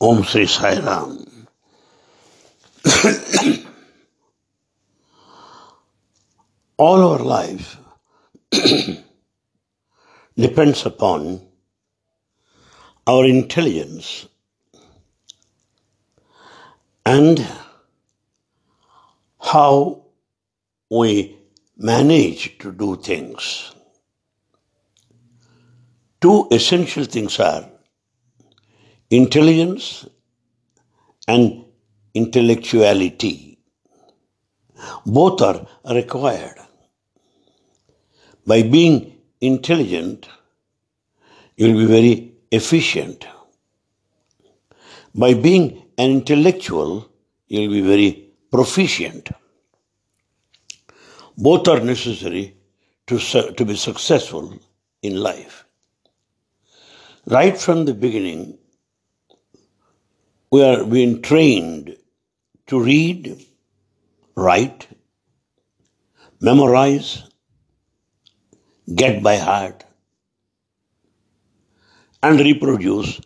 Sri Sai Ram. All our life depends upon our intelligence and how we manage to do things. Two essential things are intelligence and intellectuality. Both are required. By being intelligent, you'll be very efficient. By being an intellectual, you'll be very proficient. Both are necessary to, to be successful in life. Right from the beginning, we are being trained to read, write, memorize, get by heart, and reproduce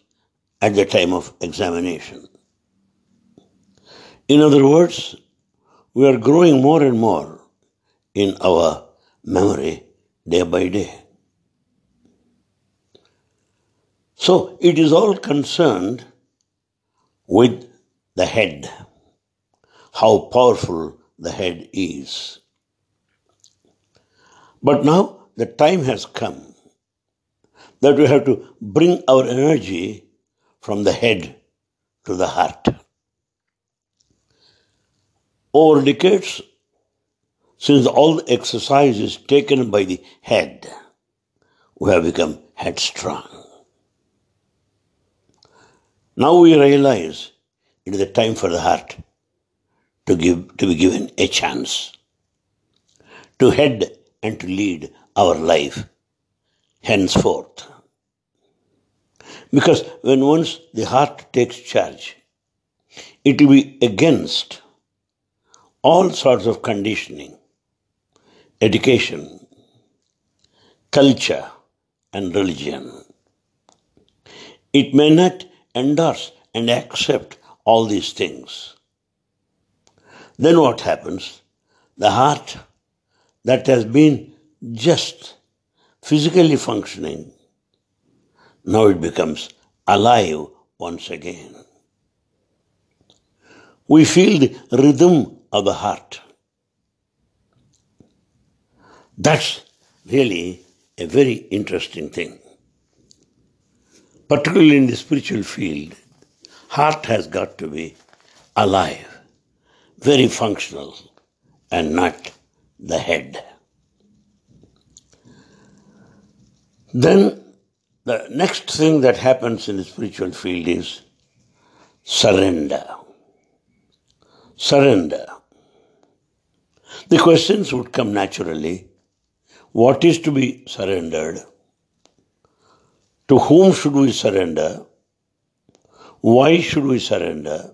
at the time of examination. In other words, we are growing more and more in our memory day by day. So it is all concerned with the head, how powerful the head is. But now the time has come that we have to bring our energy from the head to the heart. Over decades, since all the exercise is taken by the head, we have become headstrong. Now we realize it is the time for the heart to give to be given a chance to head and to lead our life henceforth. Because when once the heart takes charge, it will be against all sorts of conditioning, education, culture, and religion. It may not endorse and accept all these things. Then what happens? The heart that has been just physically functioning, now it becomes alive once again. We feel the rhythm of the heart. That's really a very interesting thing. Particularly in the spiritual field, heart has got to be alive, very functional, and not the head. Then the next thing that happens in the spiritual field is surrender. Surrender. The questions would come naturally. What is to be surrendered? To whom should we surrender? Why should we surrender?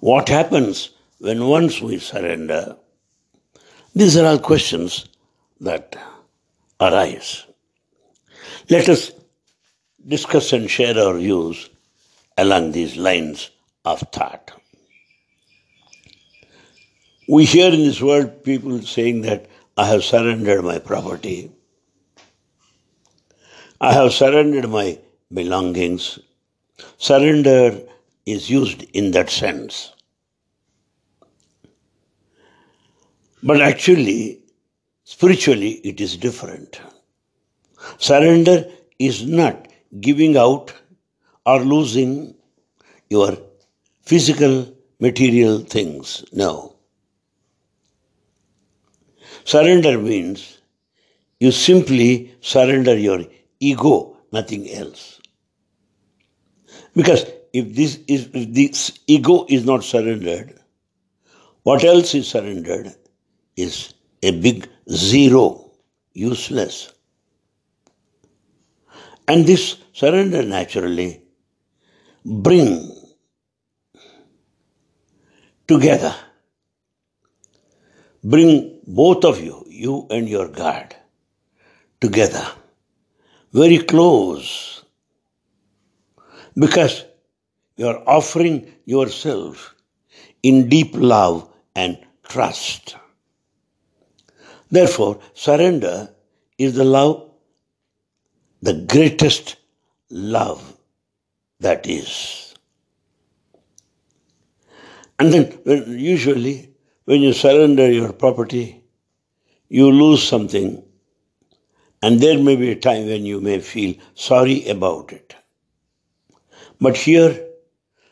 What happens when once we surrender? These are all questions that arise. Let us discuss and share our views along these lines of thought. We hear in this world people saying that I have surrendered my property, I have surrendered my belongings. Surrender is used in that sense. But actually, spiritually, it is different. Surrender is not giving out or losing your physical, material things. No. Surrender means you simply surrender your ego, nothing else. Because if this is if this ego is not surrendered, what else is surrendered is a big zero, useless. And this surrender naturally bring together, bring both of you, you and your God, together, very close. Because you are offering yourself in deep love and trust. Therefore, surrender is the love, the greatest love that is. And then, usually, when you surrender your property, you lose something, and there may be a time when you may feel sorry about it. But here,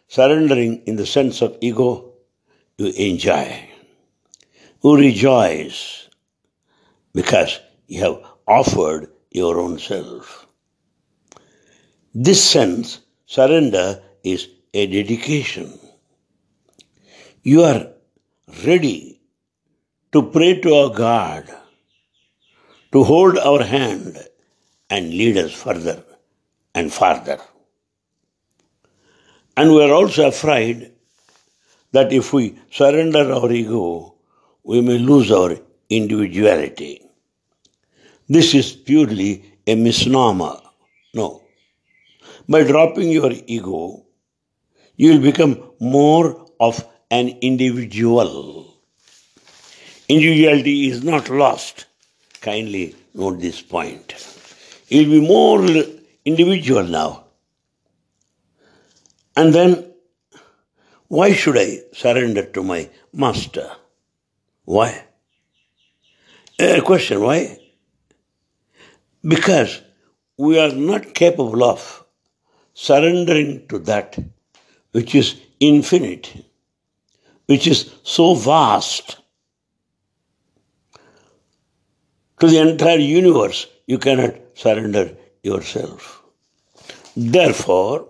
surrendering in the sense of ego, you enjoy, you rejoice, because you have offered your own self. This sense, surrender, is a dedication. You are ready to pray to our God to hold our hand and lead us further and farther. And we are also afraid that if we surrender our ego, we may lose our individuality. This is purely a misnomer. No. By dropping your ego, you will become more of an individual. Individuality is not lost. Kindly note this point. You will be more individual now. And then, why should I surrender to my master? Why? A question, why? Because we are not capable of surrendering to that which is infinite, which is so vast. To the entire universe, you cannot surrender yourself. Therefore,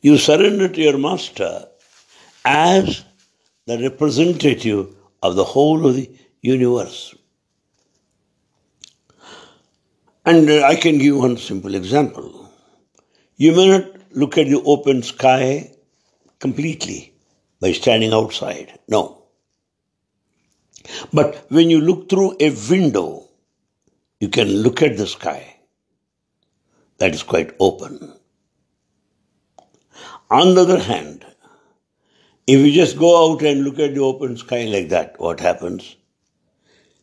you surrender to your master as the representative of the whole of the universe. And uh, I can give one simple example. You may not look at the open sky completely by standing outside. No. But when you look through a window, you can look at the sky. That is quite open. On the other hand, if you just go out and look at the open sky like that, what happens?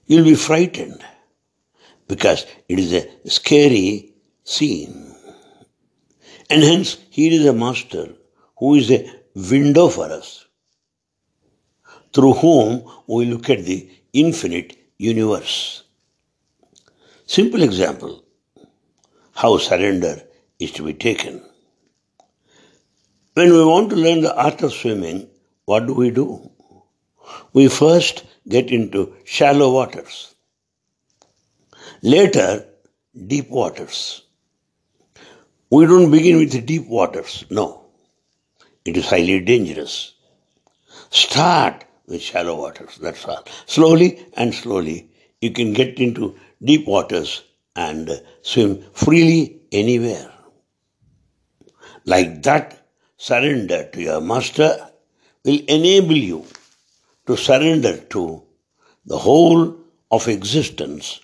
You'll be frightened because it is a scary scene. And hence, here is a master who is a window for us, through whom we look at the infinite universe. Simple example how surrender is to be taken. When we want to learn the art of swimming, what do we do? We first get into shallow waters. Later, deep waters. We don't begin with the deep waters. No. It is highly dangerous. Start with shallow waters. That's all. Slowly and slowly, you can get into deep waters and swim freely anywhere. Like that, surrender to your master will enable you to surrender to the whole of existence,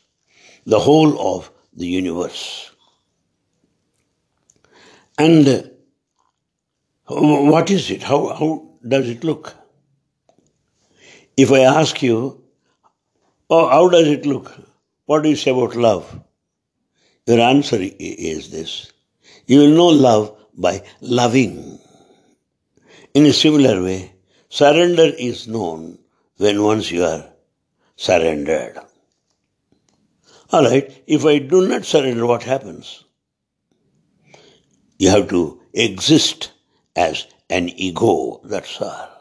the whole of the universe. And uh, what is it? How, how does it look? If I ask you, oh, how does it look? What do you say about love? Your answer is this. You will know love by loving. In a similar way, surrender is known when once you are surrendered. Alright, if I do not surrender, what happens? You have to exist as an ego, that's all.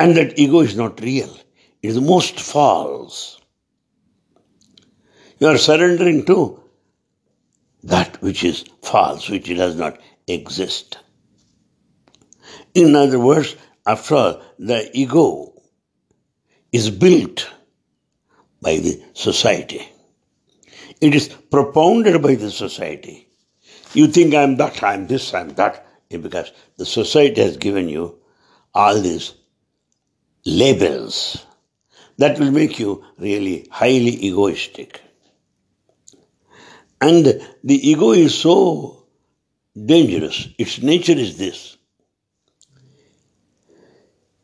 And that ego is not real, it is most false. You are surrendering to that which is false, which does not exist. In other words, after all, the ego is built by the society. It is propounded by the society. You think I'm that, I'm this, I'm that, because the society has given you all these labels that will make you really highly egoistic. And the ego is so dangerous. Its nature is this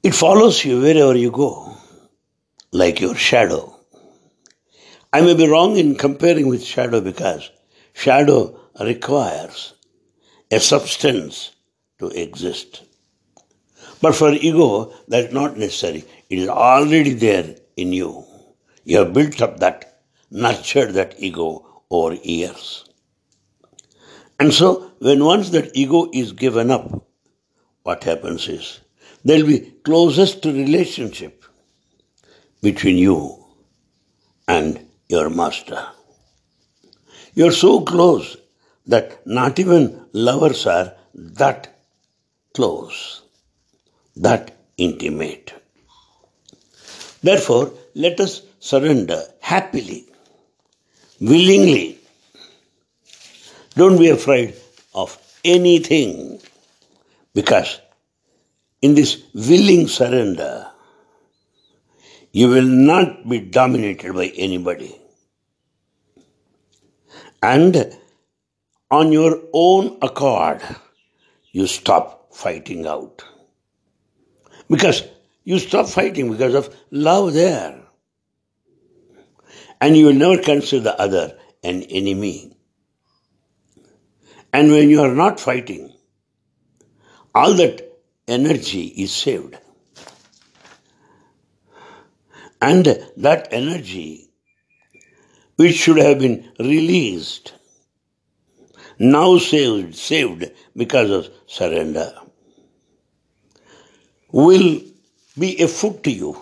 it follows you wherever you go, like your shadow. I may be wrong in comparing with shadow because shadow requires a substance to exist. But for ego, that's not necessary. It is already there in you. You have built up that, nurtured that ego over years. And so, when once that ego is given up, what happens is there will be closest relationship between you and your master. You're so close that not even lovers are that close, that intimate. Therefore, let us surrender happily, willingly. Don't be afraid of anything because in this willing surrender, you will not be dominated by anybody. And on your own accord, you stop fighting out. Because you stop fighting because of love there. And you will never consider the other an enemy. And when you are not fighting, all that energy is saved. And that energy, which should have been released, now saved, saved because of surrender, will be a food to you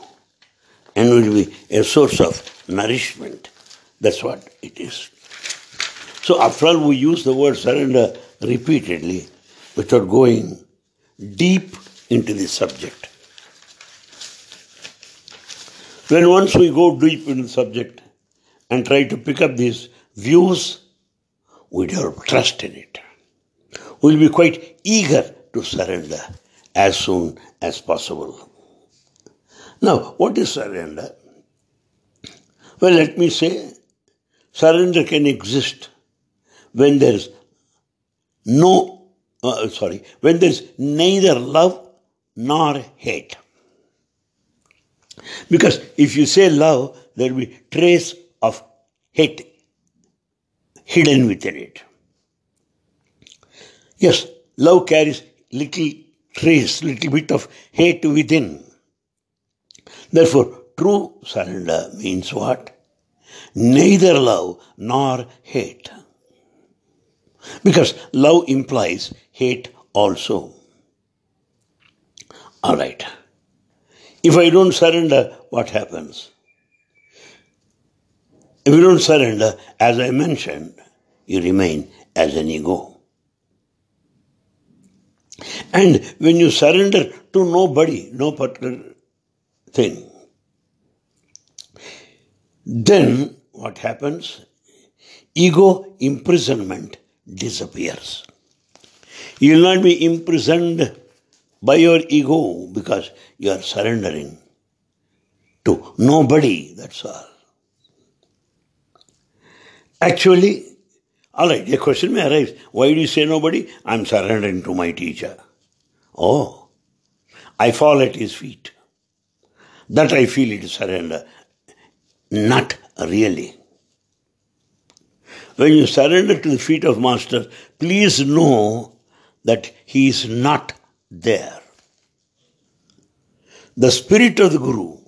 and will be a source of nourishment. That's what it is. So, after all, we use the word surrender repeatedly without going deep into the subject. When once we go deep into the subject and try to pick up these views, we develop trust in it. We'll be quite eager to surrender as soon as possible. Now, what is surrender? Well, let me say, surrender can exist when there is no, uh, sorry, when there is neither love nor hate. Because if you say love, there will be trace of hate hidden within it. Yes, love carries little trace, little bit of hate within. Therefore, true surrender means what? Neither love nor hate. Because love implies hate also. All right. If I don't surrender, what happens? If you don't surrender, as I mentioned, you remain as an ego. And when you surrender to nobody, no particular thing, then what happens? Ego imprisonment disappears. You will not be imprisoned by your ego because you are surrendering to nobody, that's all. Actually, all right, a question may arise why do you say nobody? I'm surrendering to my teacher. Oh, I fall at his feet. That I feel it is surrender. Not really. When you surrender to the feet of Master, please know that he is not there. The spirit of the Guru,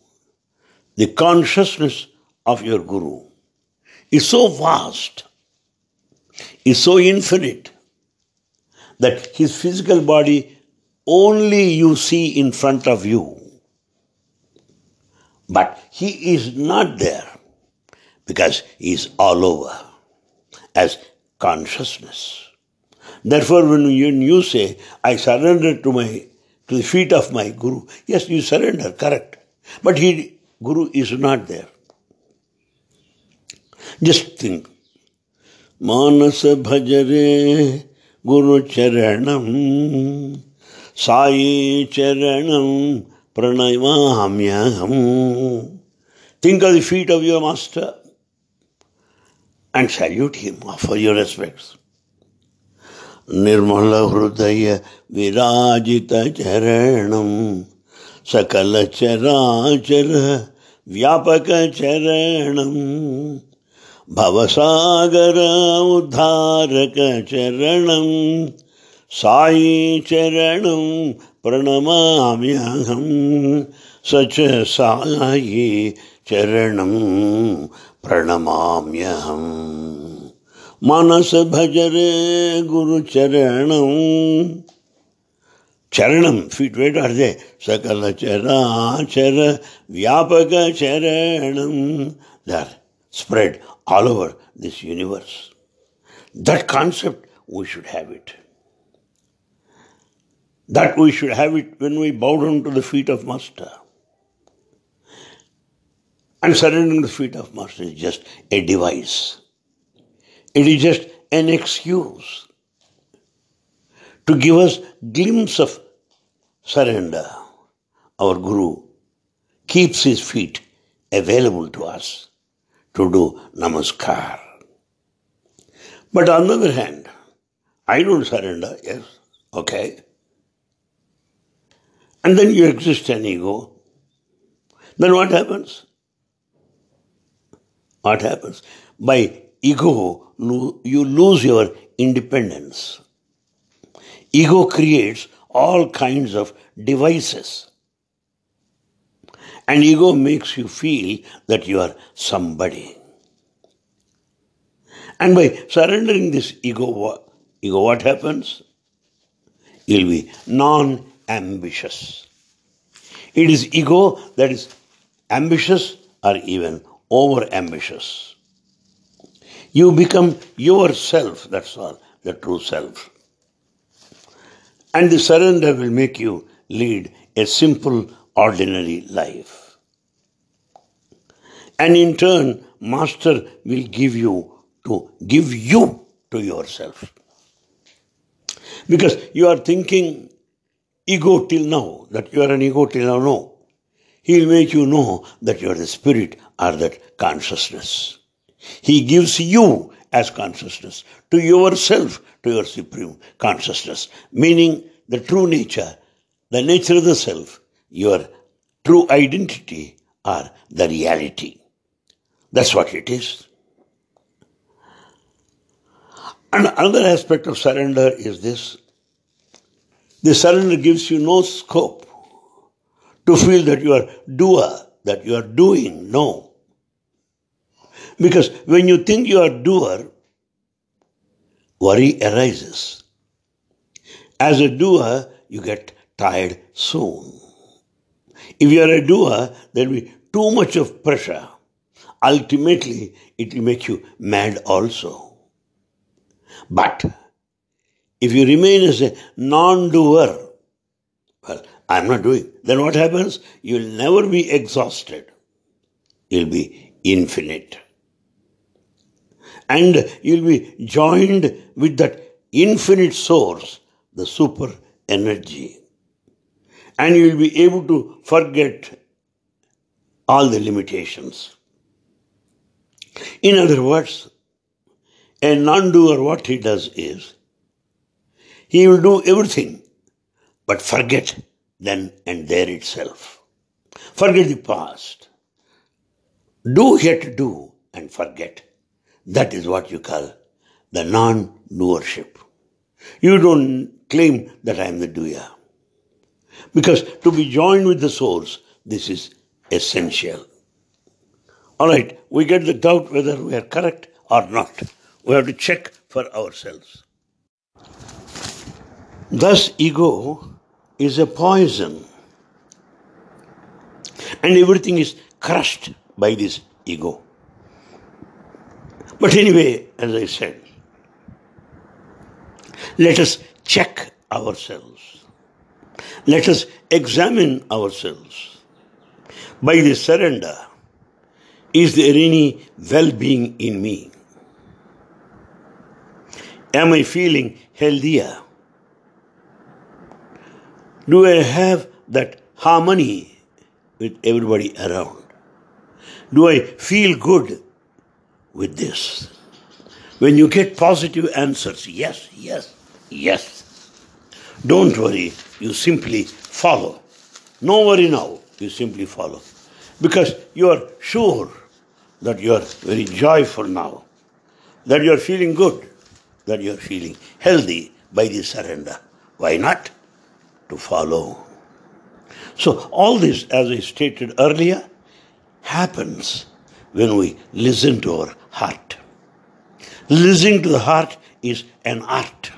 the consciousness of your Guru, is so vast, is so infinite, that his physical body only you see in front of you. But he is not there because he is all over as consciousness. Therefore, when you, you say, I surrender to my to the feet of my Guru, yes, you surrender, correct. But he Guru is not there. Just think. मानस भजरे गुरुचरणं साई चरणं pranayamyaham. Think of the feet of your master and salute him, offer your respects. निर्मल हृदय विराजित चरणम सकल चराचर व्यापक चरणम भवसागर उद्धारकचरणं सायीचरणं प्रणमाम्यहं स च सायी चरणं प्रणमाम्यहम् मनस भजरे गुरुचरणं चरणं। फिट् वेट् अर्धे सकलचराचर व्यापकचरणं spread all over this universe. That concept we should have it. That we should have it when we bow down to the feet of master. And surrendering the feet of master is just a device. It is just an excuse to give us glimpse of surrender. Our Guru keeps his feet available to us to do namaskar. But on the other hand, I don't surrender, yes, okay. And then you exist an ego. Then what happens? What happens? By ego, you lose your independence. Ego creates all kinds of devices. And ego makes you feel that you are somebody. And by surrendering this ego, ego what happens? You'll be non ambitious. It is ego that is ambitious or even over ambitious. You become yourself, that's all, the true self. And the surrender will make you lead a simple, ordinary life. And in turn, Master will give you to give you to yourself. Because you are thinking ego till now, that you are an ego till now. No. He will make you know that you are the spirit or that consciousness. He gives you as consciousness to yourself, to your supreme consciousness, meaning the true nature, the nature of the self, your true identity, or the reality. That's what it is. And another aspect of surrender is this the surrender gives you no scope to feel that you are doer, that you are doing. No. Because when you think you are doer, worry arises. As a doer, you get tired soon. If you are a doer, there will be too much of pressure. Ultimately, it will make you mad also. But if you remain as a non doer, well, I'm not doing, then what happens? You'll never be exhausted. You'll be infinite and you'll be joined with that infinite source, the super energy. And you'll be able to forget all the limitations. In other words, a non doer, what he does is, he will do everything but forget then and there itself. Forget the past. Do yet do and forget. That is what you call the non doership. You don't claim that I am the doer. Because to be joined with the source, this is essential. All right, we get the doubt whether we are correct or not. We have to check for ourselves. Thus, ego is a poison, and everything is crushed by this ego. But anyway, as I said, let us check ourselves. Let us examine ourselves. By this surrender, is there any well being in me? Am I feeling healthier? Do I have that harmony with everybody around? Do I feel good with this. When you get positive answers, yes, yes, Yes. Don't worry, you simply follow. No worry now, you simply follow. Because you are sure that you are very joyful now, that you are feeling good, that you are feeling healthy by this surrender. Why not? To follow. So, all this, as I stated earlier, happens when we listen to our heart. Listening to the heart is an art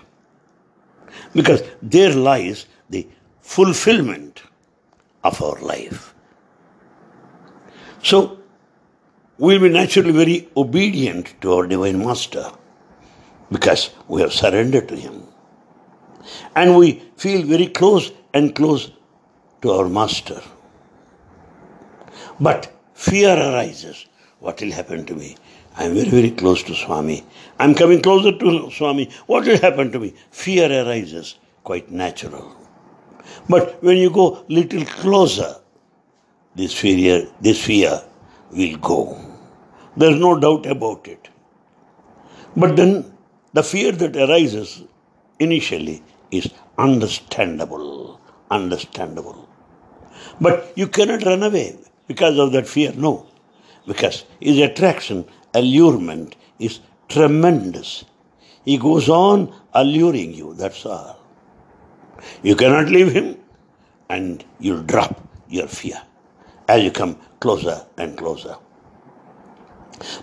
because there lies the fulfillment of our life. So, we'll be naturally very obedient to our Divine Master because we have surrendered to Him. And we feel very close and close to our Master. But fear arises. What will happen to me? I am very, very close to Swami. I am coming closer to Swami. What will happen to me? Fear arises, quite natural. But when you go little closer, this fear, this fear will go. There's no doubt about it. But then the fear that arises initially is understandable. Understandable. But you cannot run away because of that fear. No. Because his attraction allurement is tremendous. He goes on alluring you, that's all. You cannot leave him and you'll drop your fear as you come closer and closer.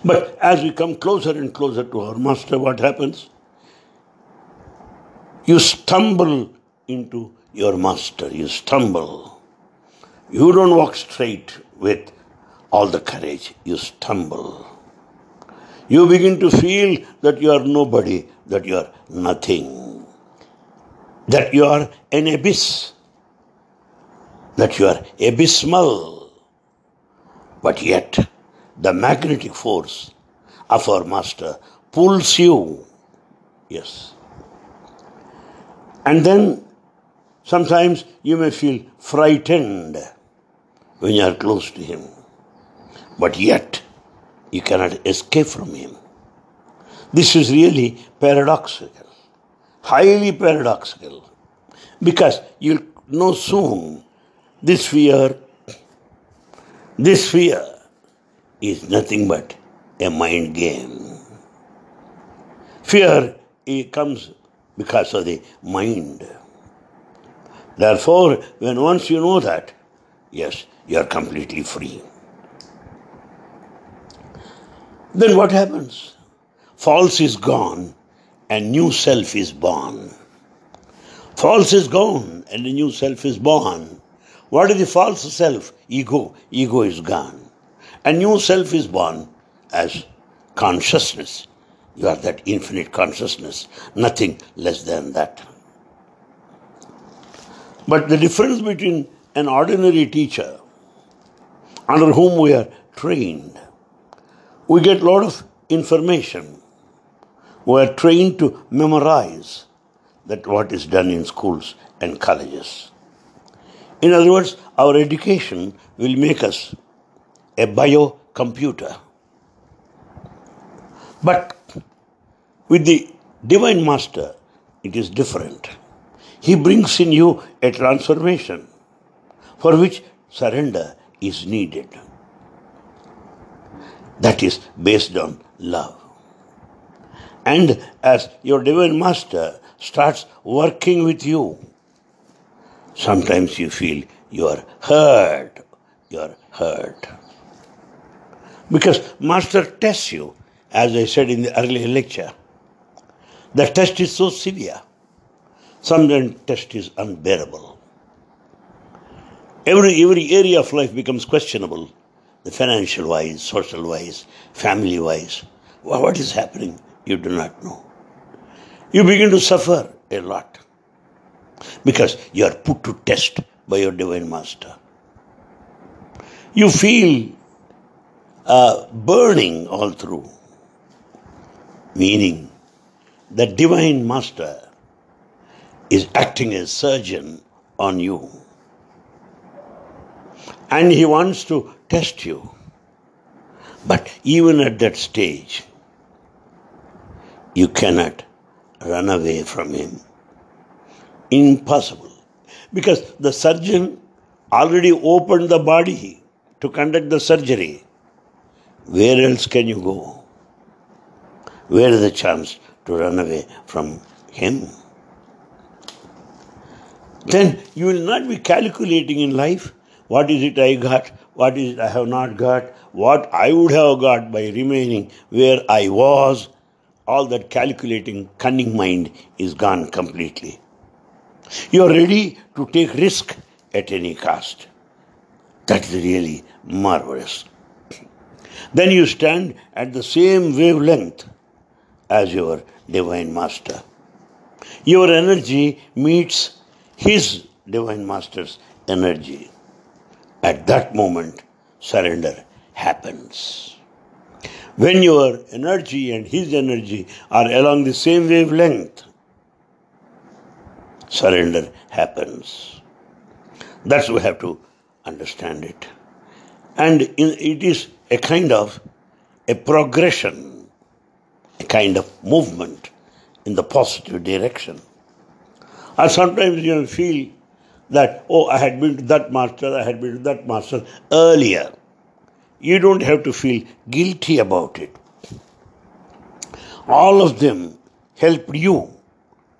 But as we come closer and closer to our master, what happens? You stumble into your master, you stumble. You don't walk straight with all the courage, you stumble you begin to feel that you are nobody, that you are nothing, that you are an abyss, that you are abysmal. But yet, the magnetic force of our Master pulls you. Yes. And then sometimes you may feel frightened when you are close to Him. But yet, you cannot escape from him. This is really paradoxical, highly paradoxical, because you'll know soon this fear, this fear is nothing but a mind game. Fear it comes because of the mind. Therefore, when once you know that, yes, you are completely free. Then what happens? False is gone and new self is born. False is gone and a new self is born. What is the false self? Ego. Ego is gone. A new self is born as consciousness. You are that infinite consciousness, nothing less than that. But the difference between an ordinary teacher under whom we are trained we get a lot of information. We are trained to memorize that what is done in schools and colleges. In other words, our education will make us a biocomputer. But with the Divine Master, it is different. He brings in you a transformation for which surrender is needed that is based on love. And as your divine master starts working with you, sometimes you feel you are hurt, you are hurt. Because master tests you, as I said in the earlier lecture. The test is so severe. Sometimes test is unbearable. Every, every area of life becomes questionable financial wise, social wise, family wise. What is happening? You do not know. You begin to suffer a lot because you are put to test by your divine master. You feel uh, burning all through, meaning the divine master is acting as surgeon on you and he wants to test you. But even at that stage, you cannot run away from him. Impossible. Because the surgeon already opened the body to conduct the surgery. Where else can you go? Where is the chance to run away from him? Then you will not be calculating in life what is it I got, what is I have not got, what I would have got by remaining where I was. All that calculating, cunning mind is gone completely. You are ready to take risk at any cost. That's really marvelous. Then you stand at the same wavelength as your divine master. Your energy meets his divine master's energy. At that moment, surrender happens. When your energy and his energy are along the same wavelength, surrender happens. That's we have to understand it. And it is a kind of a progression, a kind of movement in the positive direction. Or sometimes you feel that, oh, I had been to that master, I had been to that master earlier. You don't have to feel guilty about it. All of them helped you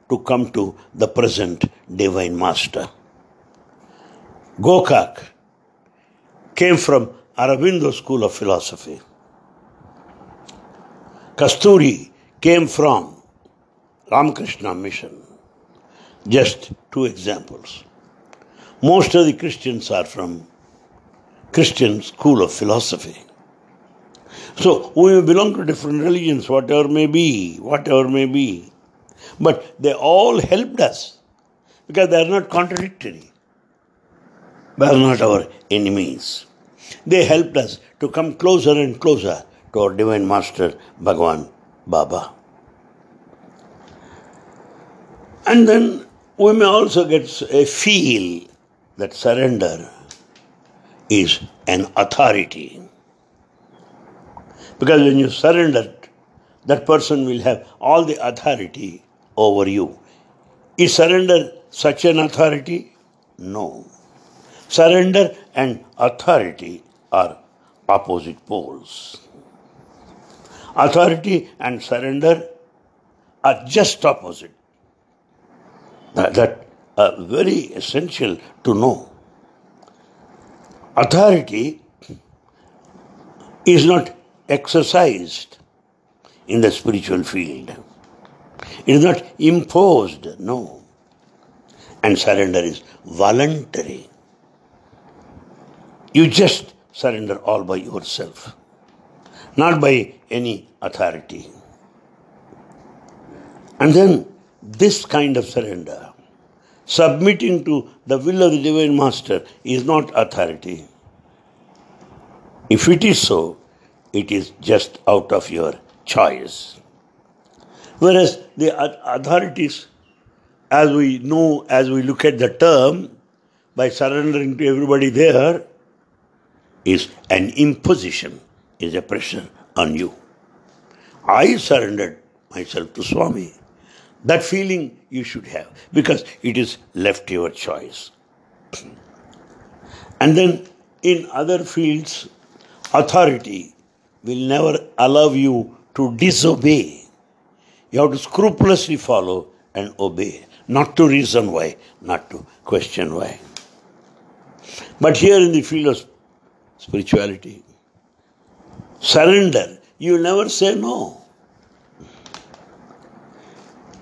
to come to the present Divine Master. Gokak came from Aurobindo School of Philosophy. Kasturi came from Ramakrishna Mission. Just two examples. Most of the Christians are from Christian school of philosophy. So we belong to different religions, whatever may be, whatever may be. But they all helped us because they are not contradictory. They are not our enemies. They helped us to come closer and closer to our Divine Master, Bhagavan Baba. And then we may also get a feel that surrender is an authority. Because when you surrender, that person will have all the authority over you. Is surrender such an authority? No. Surrender and authority are opposite poles. Authority and surrender are just opposite. That, that are very essential to know. Authority is not exercised in the spiritual field. It is not imposed, no. And surrender is voluntary. You just surrender all by yourself, not by any authority. And then this kind of surrender, submitting to the will of the Divine Master, is not authority. If it is so, it is just out of your choice. Whereas the authorities, as we know, as we look at the term, by surrendering to everybody there, is an imposition, is a pressure on you. I surrendered myself to Swami. That feeling you should have because it is left to your choice. and then in other fields, authority will never allow you to disobey. You have to scrupulously follow and obey, not to reason why, not to question why. But here in the field of spirituality, surrender, you never say no.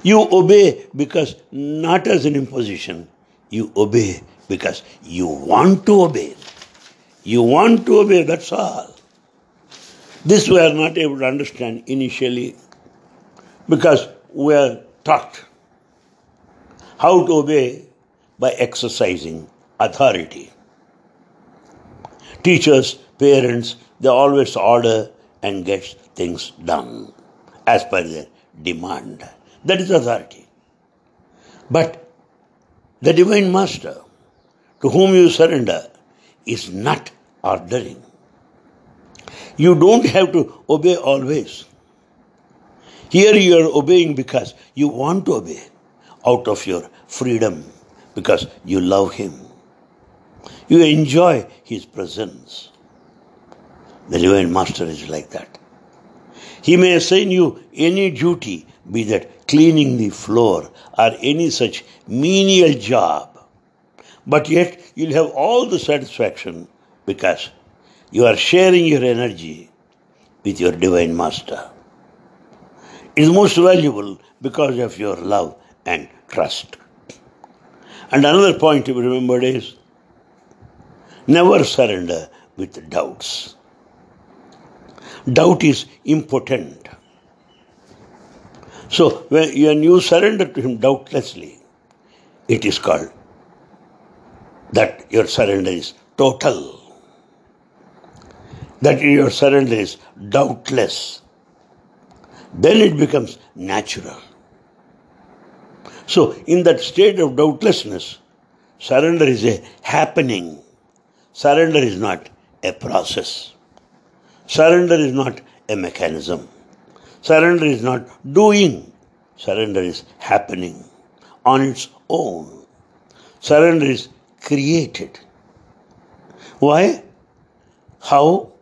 You obey because not as an imposition, you obey because you want to obey. You want to obey, that's all. This we are not able to understand initially because we are taught how to obey by exercising authority. Teachers, parents, they always order and get things done as per their demand. That is authority. But the Divine Master, to whom you surrender, is not ordering. You don't have to obey always. Here you are obeying because you want to obey. out of your freedom because you love Him. You enjoy His presence. The Divine Master is like that. He may assign you any duty, be that cleaning the floor or any such menial job, but yet you'll have all the satisfaction because you are sharing your energy with your Divine Master. It is most valuable because of your love and trust. And another point to be remembered is never surrender with doubts. Doubt is impotent. So when you surrender to Him doubtlessly, it is called that your surrender is total, that your surrender is doubtless. Then it becomes natural. So, in that state of doubtlessness, surrender is a happening. Surrender is not a process. Surrender is not a mechanism. Surrender is not doing. Surrender is happening on its own. Surrender is created. Why? How?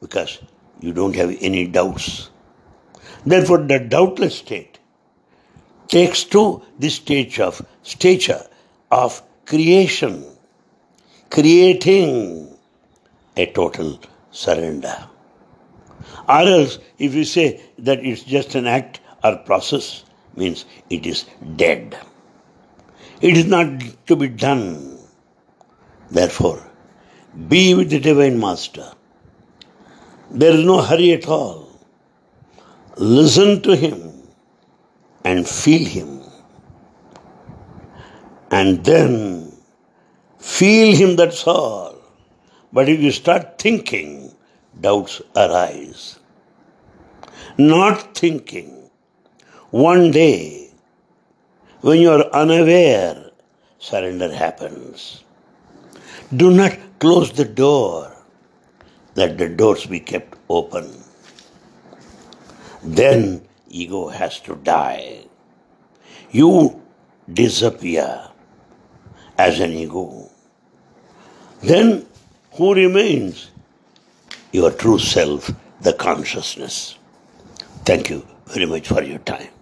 Because you don't have any doubts. Therefore, the doubtless state takes to the stage of stature of creation, creating a total surrender. Or else, if you say that it's just an act or process, means it is dead. It is not to be done. Therefore, be with the Divine Master. There is no hurry at all. Listen to Him and feel Him. And then feel Him, that's all. But if you start thinking, doubts arise. Not thinking. One day, when you are unaware, surrender happens. Do not close the door. Let the doors be kept open. Then ego has to die. You disappear as an ego. Then who remains? Your true self, the consciousness. Thank you very much for your time.